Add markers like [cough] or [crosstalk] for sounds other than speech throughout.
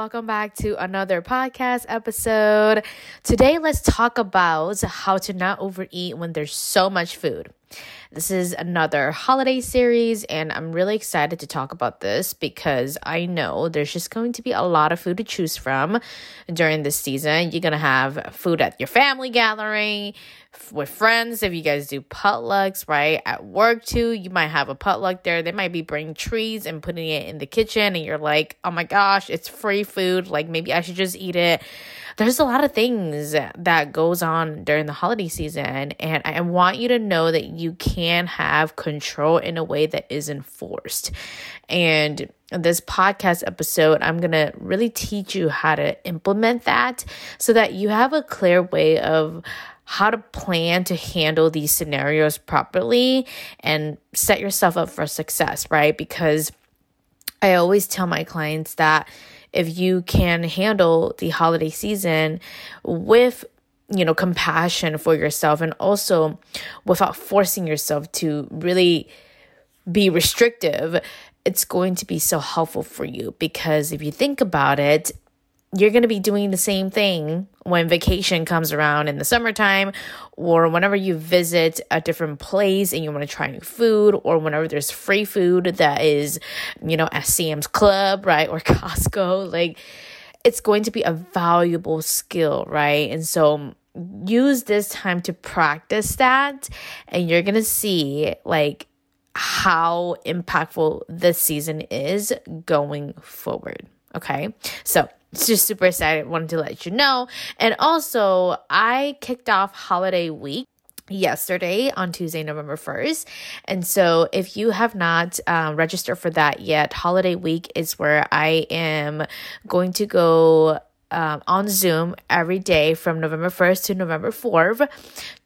Welcome back to another podcast episode. Today, let's talk about how to not overeat when there's so much food. This is another holiday series, and I'm really excited to talk about this because I know there's just going to be a lot of food to choose from during this season. You're going to have food at your family gathering, with friends if you guys do potlucks right? At work too you might have a potluck there. They might be bringing trees and putting it in the kitchen and you're like oh my gosh it's free food. Like maybe i should just eat it there's a lot of things that goes on during the holiday season and i want you to know that you can have control in a way that isn't forced and this podcast episode, I'm going to really teach you how to implement that so that you have a clear way of how to plan to handle these scenarios properly and set yourself up for success, right? Because I always tell my clients that if you can handle the holiday season with you know compassion for yourself and also without forcing yourself to really be restrictive it's going to be so helpful for you because if you think about it you're going to be doing the same thing when vacation comes around in the summertime or whenever you visit a different place and you want to try new food or whenever there's free food that is, you know, at Sam's Club, right? Or [laughs] Costco. Like, it's going to be a valuable skill, right? And so use this time to practice that and you're going to see like how impactful this season is going forward. Okay. So, just super excited. Wanted to let you know. And also, I kicked off holiday week yesterday on Tuesday, November 1st. And so, if you have not uh, registered for that yet, Holiday Week is where I am going to go um, on Zoom every day from November 1st to November 4th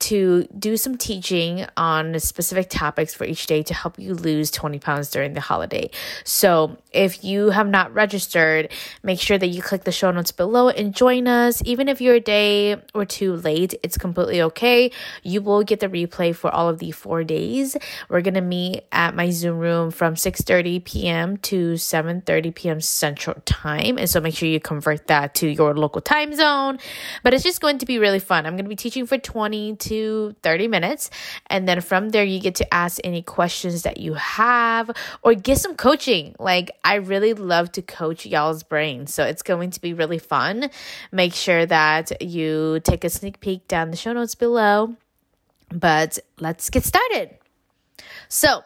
to do some teaching on specific topics for each day to help you lose 20 pounds during the holiday. So, if you have not registered, make sure that you click the show notes below and join us. Even if you're a day or two late, it's completely okay. You will get the replay for all of the four days. We're going to meet at my Zoom room from 6:30 p.m. to 7:30 p.m. Central Time. And so make sure you convert that to your local time zone. But it's just going to be really fun. I'm going to be teaching for 20 to 30 minutes. And then from there, you get to ask any questions that you have or get some coaching. Like, I really love to coach y'all's brains. So it's going to be really fun. Make sure that you take a sneak peek down the show notes below. But let's get started. So,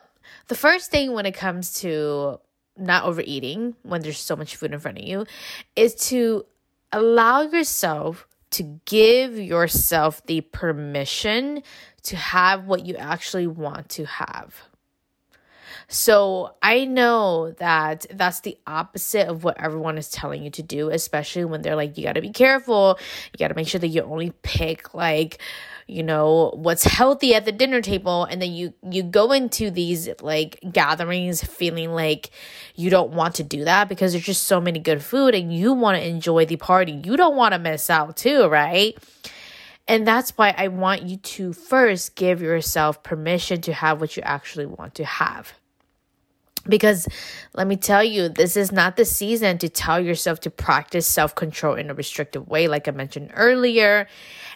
the first thing when it comes to not overeating when there's so much food in front of you is to allow yourself to give yourself the permission to have what you actually want to have. So I know that that's the opposite of what everyone is telling you to do, especially when they're like, you got to be careful. You got to make sure that you only pick like, you know, what's healthy at the dinner table. And then you, you go into these like gatherings feeling like you don't want to do that because there's just so many good food and you want to enjoy the party. You don't want to miss out too, right? And that's why I want you to first give yourself permission to have what you actually want to have. Because let me tell you, this is not the season to tell yourself to practice self control in a restrictive way, like I mentioned earlier.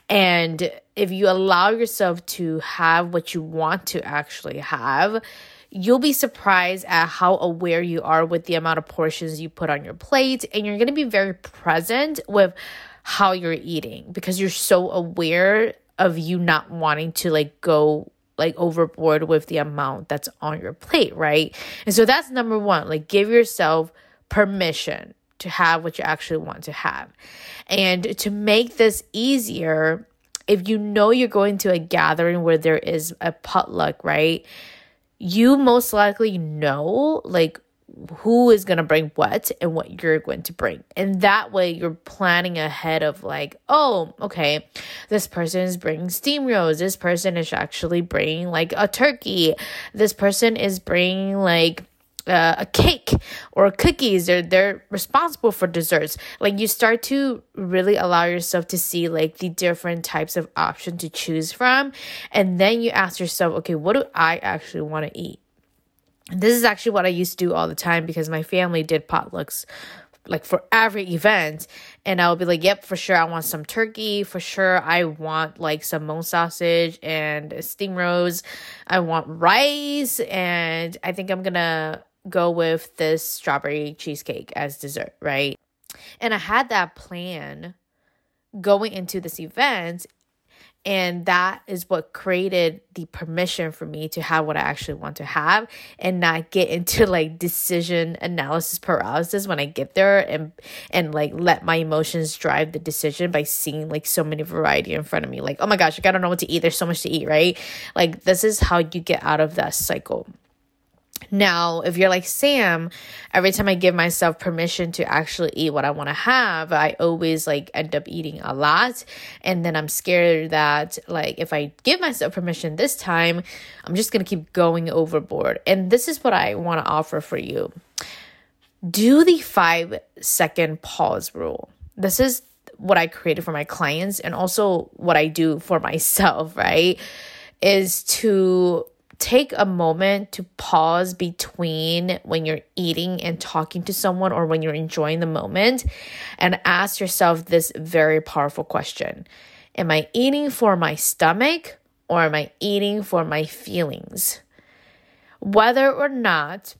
And if you allow yourself to have what you want to actually have, you'll be surprised at how aware you are with the amount of portions you put on your plate. And you're going to be very present with how you're eating because you're so aware of you not wanting to like go like overboard with the amount that's on your plate, right? And so that's number one. Like give yourself permission to have what you actually want to have. And to make this easier, if you know you're going to a gathering where there is a potluck, right? You most likely know like who is going to bring what and what you're going to bring. And that way you're planning ahead of like, oh, okay, this person is bringing steam rolls. This person is actually bringing like a turkey. This person is bringing like uh, a cake or cookies they're they're responsible for desserts like you start to really allow yourself to see like the different types of options to choose from and then you ask yourself okay what do i actually want to eat this is actually what I used to do all the time because my family did potlucks like for every event and I'll be like, "Yep, for sure I want some turkey, for sure I want like some Hmong sausage and steam rose. I want rice and I think I'm going to go with this strawberry cheesecake as dessert, right?" And I had that plan going into this event and that is what created the permission for me to have what I actually want to have and not get into [laughs] like decision analysis paralysis when I get there and and like let my emotions drive the decision by seeing like so many variety in front of me. Like, oh my gosh, like I don't know what to eat. There's so much to eat, right? Like this is how you get out of that cycle. Now, if you're like Sam, every time I give myself permission to actually eat what I want to have, I always like end up eating a lot. And then I'm scared that like if I give myself permission this time, I'm just going to keep going overboard. And this is what I want to offer for you. Do the 5 second pause rule. This is what I created for my clients and also what I do for [laughs] myself, right? Is to take a moment to pause between when you're eating and talking to someone or when you're enjoying the moment and ask yourself this very powerful question Am I eating for my stomach or am I eating for my feelings? Whether or not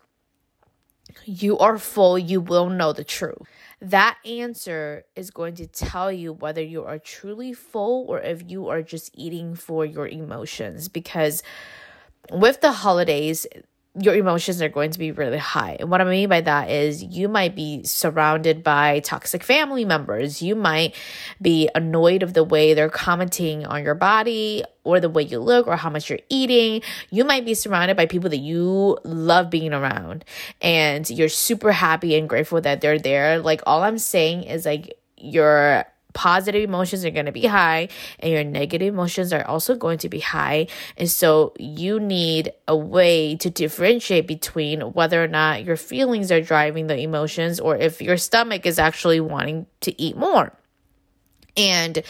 you are full, you will know the truth. That answer is going to tell you whether you are truly full or if you are just eating for your emotions because with the holidays, your emotions are going to be really high. And what I mean by that is you might be surrounded by toxic family members. You might be annoyed of the way they're commenting on your body or the way you look or how much you're eating. You might be surrounded by people that you love being around and you're super happy and grateful that they're there. Like all I'm saying is like you're positive emotions are going to be high and your negative emotions are also going to be high. And so you need a way to differentiate between whether or not your feelings are driving the emotions or if your stomach is actually wanting to eat more. And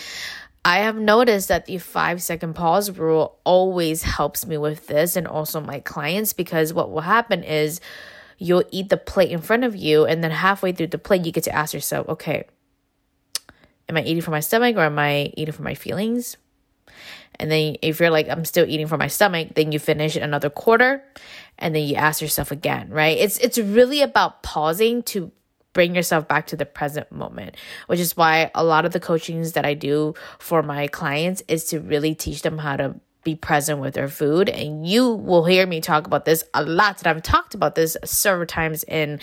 I have noticed that the five second pause rule always helps me with this and also my clients because what will happen is you'll eat the plate in front of you and then halfway through the plate you get to ask yourself, okay, am I eating for my stomach or am I eating for my feelings? And then if you're like, I'm still eating for my stomach, then you finish another quarter and then you ask yourself again, right? It's it's really about pausing to bring yourself back to the present moment, which is why a lot of the coachings that I do for my clients is to really teach them how to be present with their food. And you will hear me talk about this a lot. And I've talked about this several times in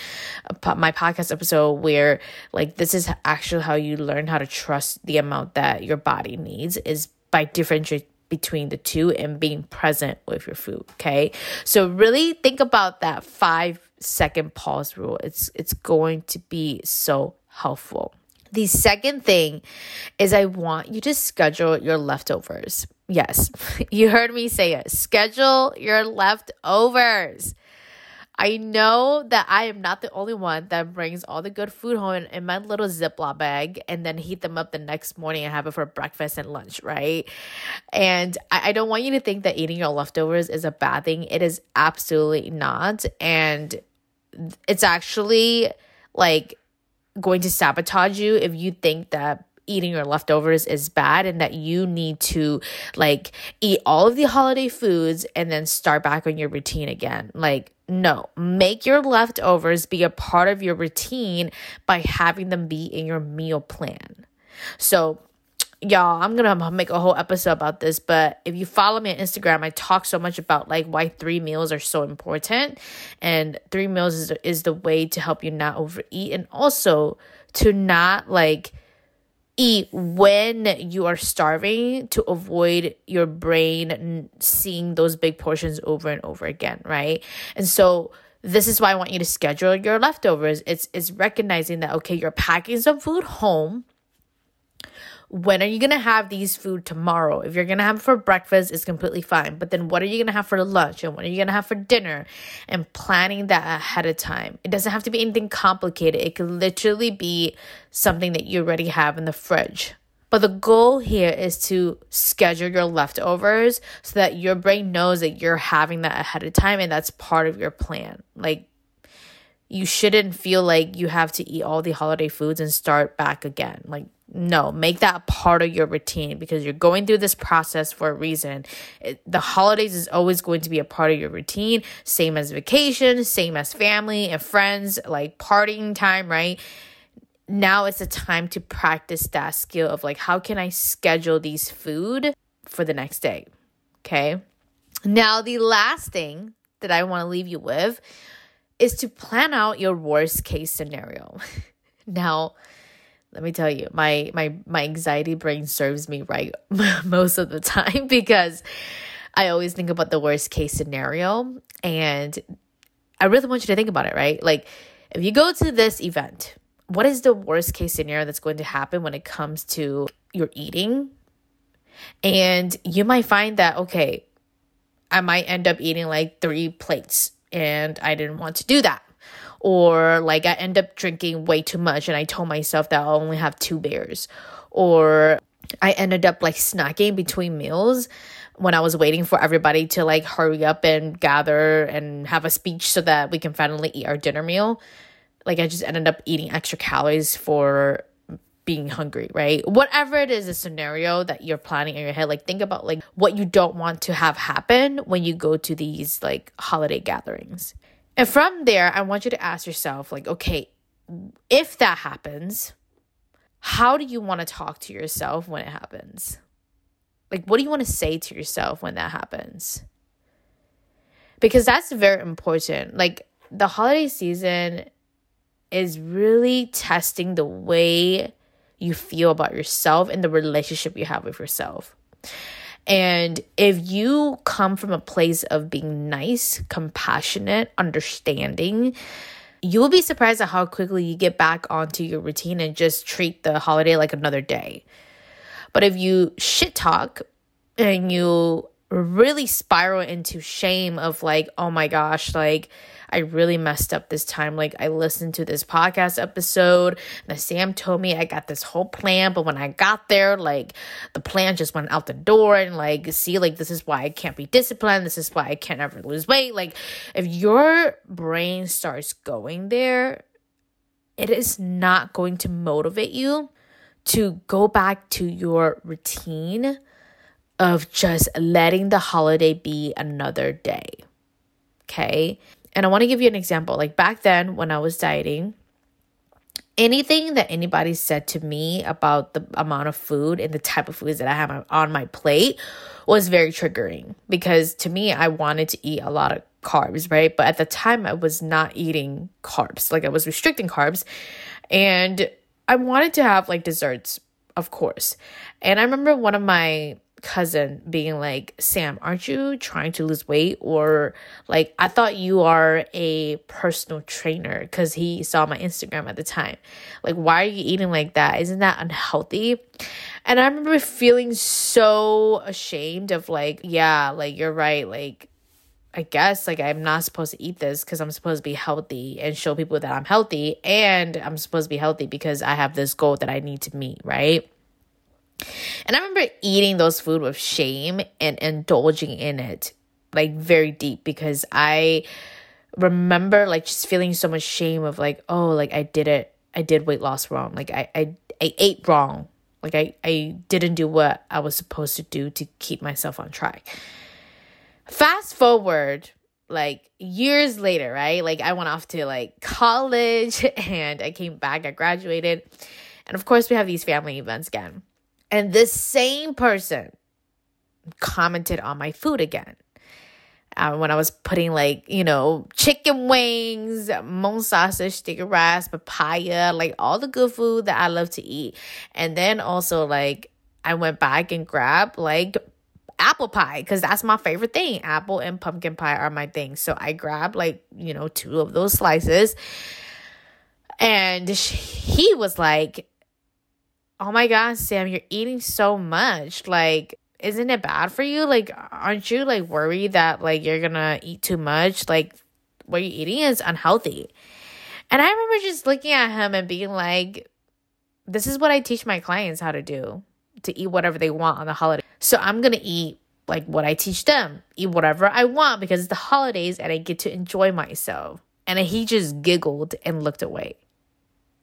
my podcast episode where, like, this is actually how you learn how to trust the amount that your body needs is by differentiating between the two and being present with your food. Okay. So really think about that five second pause rule. It's it's going to be so helpful. The second thing is I want you to schedule your leftovers. Yes, [laughs] you heard me say it. Schedule your leftovers. I know that I am not the only one that brings all the good food home in my little Ziploc bag and then heat them up the next morning and have it for breakfast and lunch, right? And I, I don't want you to think that eating your leftovers is a bad thing. It is absolutely not. And it's actually like going to sabotage you if you think that eating your leftovers is bad and that you need to like eat all of the holiday foods and then start back on your routine again. Like, no, make your leftovers be a part of your routine by having them be in your meal plan. So, y'all i'm gonna make a whole episode about this but if you follow me on instagram i talk so much about like why three meals are so important and three meals is, is the way to help you not overeat and also to not like eat when you are starving to avoid your brain seeing those big portions over and over again, right? And so this is why I want you to schedule your leftovers. It's it's recognizing that okay, you're packing some food home. When are you gonna have these food tomorrow? If you're gonna have it for breakfast, it's completely fine. But then what are you gonna have for lunch and what are you gonna have for dinner? And planning that ahead of time. It doesn't have to be anything complicated. It could literally be something that you already have in the fridge. But the goal here is to schedule your leftovers so that your brain knows that you're having that ahead of time and that's part of your plan. Like, you shouldn't feel like you have to eat all the holiday foods and start back again. Like, no, make that part of your routine because you're going through this process for a reason. It, the holidays is always going to be a part of your routine, same as vacation, same as family and friends, like partying time, right? now it's a time to practice that skill of like how can I schedule these food for the next day. Okay. Now the last thing that I want to leave you with is to plan out your worst case scenario. [laughs] now, let me tell you, my my my anxiety brain serves me right [laughs] most of the time [laughs] because I always think about the worst case scenario and I really want you to think about it, right? Like if you go to this event what is the worst case scenario that's going to happen when it comes to your eating? And you might find that, okay, I might end up eating like three plates and I didn't want to do that. Or like I end up drinking way too much and I told myself that I'll only have two beers. Or I ended up like snacking between meals when I was waiting for everybody to like hurry up and gather and have a speech so that we can finally eat our dinner meal like I just ended up eating extra calories for being hungry, right? Whatever it is, a scenario that you're planning in your head, like think about like what you don't want to have happen when you go to these like holiday gatherings. And from there, I want you to ask yourself, like, okay, if that happens, how do you want to talk to yourself when it happens? Like, what do you want to say to yourself when that happens? Because that's very important. Like, the holiday season is really testing the way you feel about yourself and the relationship you have with yourself. And if you come from a place of being nice, compassionate, understanding, you will be surprised at how quickly you get back onto your routine and just treat the holiday like another day. But if you shit talk and you really spiral into shame of like, oh my gosh, like I really messed up this time. Like I listened to this podcast episode and Sam told me I got this whole plan, but when I got there, like the plan just went out the door and like see, like this is why I can't be disciplined. This is why I can't ever lose weight. Like if your brain starts going there, it is not going to motivate you to go back to your routine of just letting the holiday be another day. Okay. And I want to give you an example. Like back then when I was dieting, anything that anybody said to me about the amount of food and the type of foods that I have on my plate was very triggering because to me, I wanted to eat a lot of carbs, right? But at the time, I was not eating carbs, like I was restricting carbs. And I wanted to have like desserts, of course. And I remember one of my cousin being like, Sam, aren't you trying to lose weight? Or like, I thought you are a personal trainer because he saw my Instagram at the time. Like, why are you eating like that? Isn't that unhealthy? And I remember feeling so ashamed of like, yeah, like, you're right. Like, I guess like I'm not supposed to eat this because I'm supposed to be healthy and show people that I'm healthy. And I'm supposed to be healthy because I have this goal that I need to meet, right? And I remember eating those food with shame and indulging in it like very deep because I remember like just feeling so much shame of like, oh, like I did it. I did weight loss wrong. Like I I, I ate wrong. Like I, I didn't do what I was supposed to do to keep myself on track. Fast forward like years later, right? Like I went off to like college [laughs] and I came back, I graduated. And of course we have these family events again. And this same person commented on my food again. Uh, when I was putting like, you know, chicken wings, Hmong sausage, sticky rice, papaya, like all the good food that I love to eat. And then also like I went back and grabbed like apple pie because that's my favorite thing. Apple and pumpkin pie are my thing. So I grabbed like, you know, two of those slices. And he was like, Oh my God, Sam, you're eating so much. Like, isn't it bad for you? Like, aren't you like worried that like you're gonna eat too much? Like, what you're eating is unhealthy. And I remember just looking at him and being like, this is what I teach my clients how to do to eat whatever they want on the holiday. So I'm going to eat like what I teach them, eat whatever I want because it's the holidays and I get to enjoy myself. And he just giggled and looked away.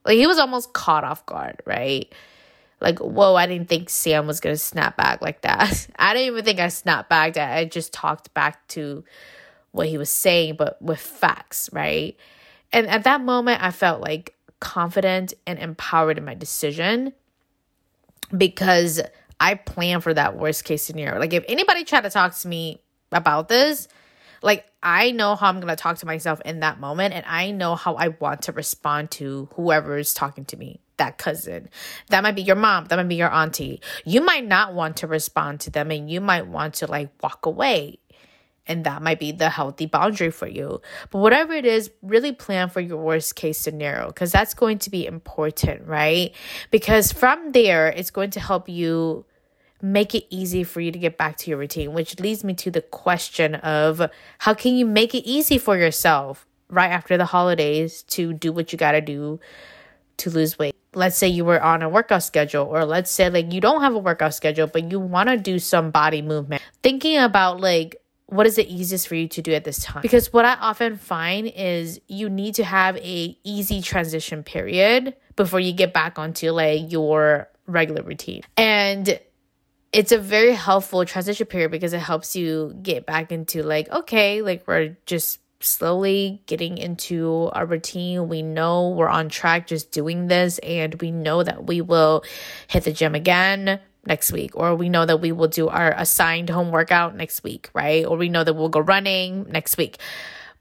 Like he was almost caught off guard, right? Like, whoa, I didn't think Sam was gonna snap back like that. [laughs] I didn't even think I snapped back. that I just talked back to what he was saying, but with facts, right? And at that moment, I felt like confident and empowered in my decision because I plan for that worst case scenario. Like if anybody tried to talk to me about this, like I know how I'm going to talk to myself in that moment and I know how I want to respond to whoever is talking to me. That cousin. That might be your mom, that might be your auntie. You might not want to respond to them and you might want to like walk away and that might be the healthy boundary for you. But whatever it is, really plan for your worst case scenario because that's going to be important, right? Because from there, it's going to help you make it easy for you to get back to your routine, which leads me to the question of how can you make it easy for yourself right after the holidays to do what you got to do to lose weight? Let's say you were on a workout schedule, or let's say like you don't have a workout schedule, but you want to do some body movement. Thinking about like what is the easiest for you to do at this time because what i often find is you need to have a easy transition period before you get back onto like your regular routine and it's a very helpful transition period because it helps you get back into like okay like we're just slowly getting into our routine we know we're on track just doing this and we know that we will hit the gym again next week, or we know that we will do our assigned home workout next week, right? Or we know that we'll go running next week.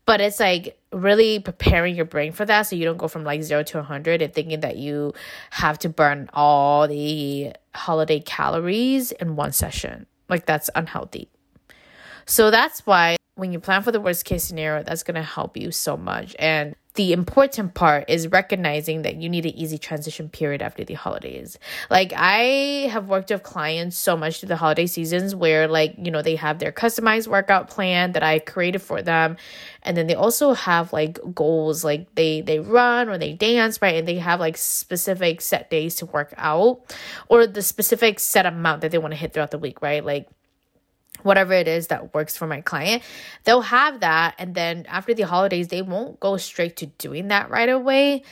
But it's like really preparing your brain for that so you don't go from like zero to 100 and thinking that you have to burn all the holiday calories in one session. Like that's unhealthy. So that's why when you plan for the worst case scenario, that's going to help you so much. And the important part is recognizing that you need an easy transition period after the holidays. Like I have worked with clients so much through the holiday seasons where like, you know, they have their customized workout plan that I created for them. And then they also have like goals like they they run or they dance, right? And they have like specific set days to work out or the specific set amount that they want to hit throughout the week, right? Like whatever it is that works for my client, they'll have that. And then after the holidays, they won't go straight to doing that right away.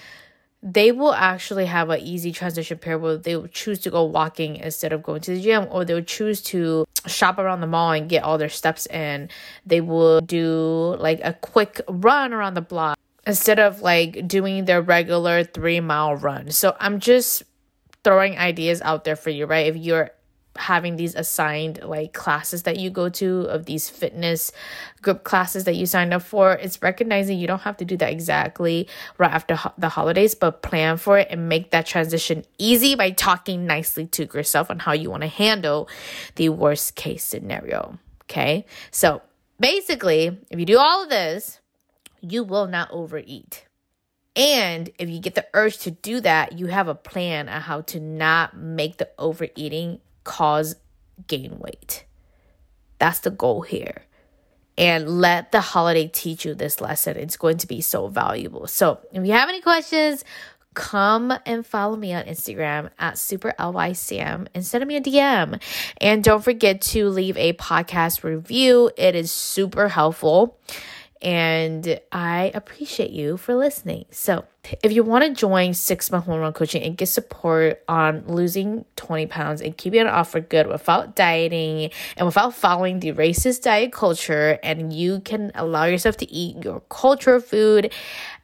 They will actually have an easy transition period where they will choose to go walking instead of going to the gym, or they'll choose to shop around the mall and get all their steps in. They will do like a quick run around the block instead of like doing their regular three mile run. So I'm just throwing ideas out there for you, right? If you're having these assigned like classes that you go to of these fitness group classes that you signed up for it's recognizing you don't have to do that exactly right after ho- the holidays but plan for it and make that transition easy by talking nicely to yourself on how you want to handle the worst case scenario okay? So basically if you do all of this you will not overeat. And if you get the urge to do that, you have a plan on how to not make the overeating cause gain weight. That's the goal here. And let the holiday teach you this lesson. It's going to be so valuable. So, if you have any questions, come and follow me on Instagram at superlysam and send me a DM. And don't forget to leave a podcast review. It is super helpful and I appreciate you for listening. So, if you want to join six month one run coaching and get support on losing 20 pounds and keeping it off for good without dieting and without following the racist diet culture, and you can allow yourself to eat your culture food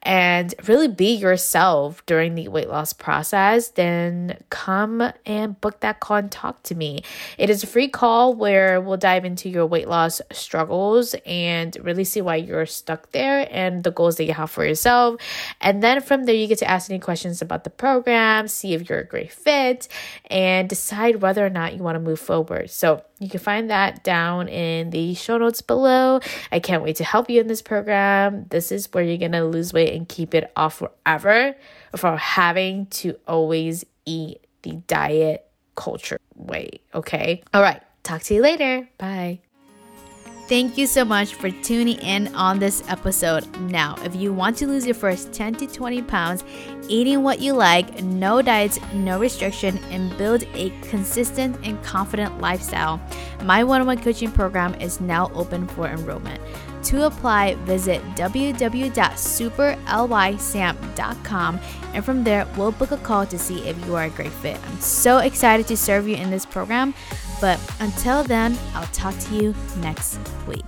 and really be yourself during the weight loss process, then come and book that call and talk to me. It is a free call where we'll dive into your weight loss struggles and really see why you're stuck there and the goals that you have for yourself. And then from there, you get to ask any questions about the program, see if you're a great fit, and decide whether or not you want to move forward. So you can find that down in the show notes below. I can't wait to help you in this program. This is where you're going to lose weight and keep it off forever from having to always eat the diet culture way. Okay. All right. Talk to you later. Bye. Thank you so much for tuning in on this episode. Now, if you want to lose your first 10 to 20 pounds, eating what you like, no diets, no restriction, and build a consistent and confident lifestyle, my one on one coaching program is now open for enrollment. To apply, visit www.superlysam.com and from there, we'll book a call to see if you are a great fit. I'm so excited to serve you in this program, but until then, I'll talk to you next week.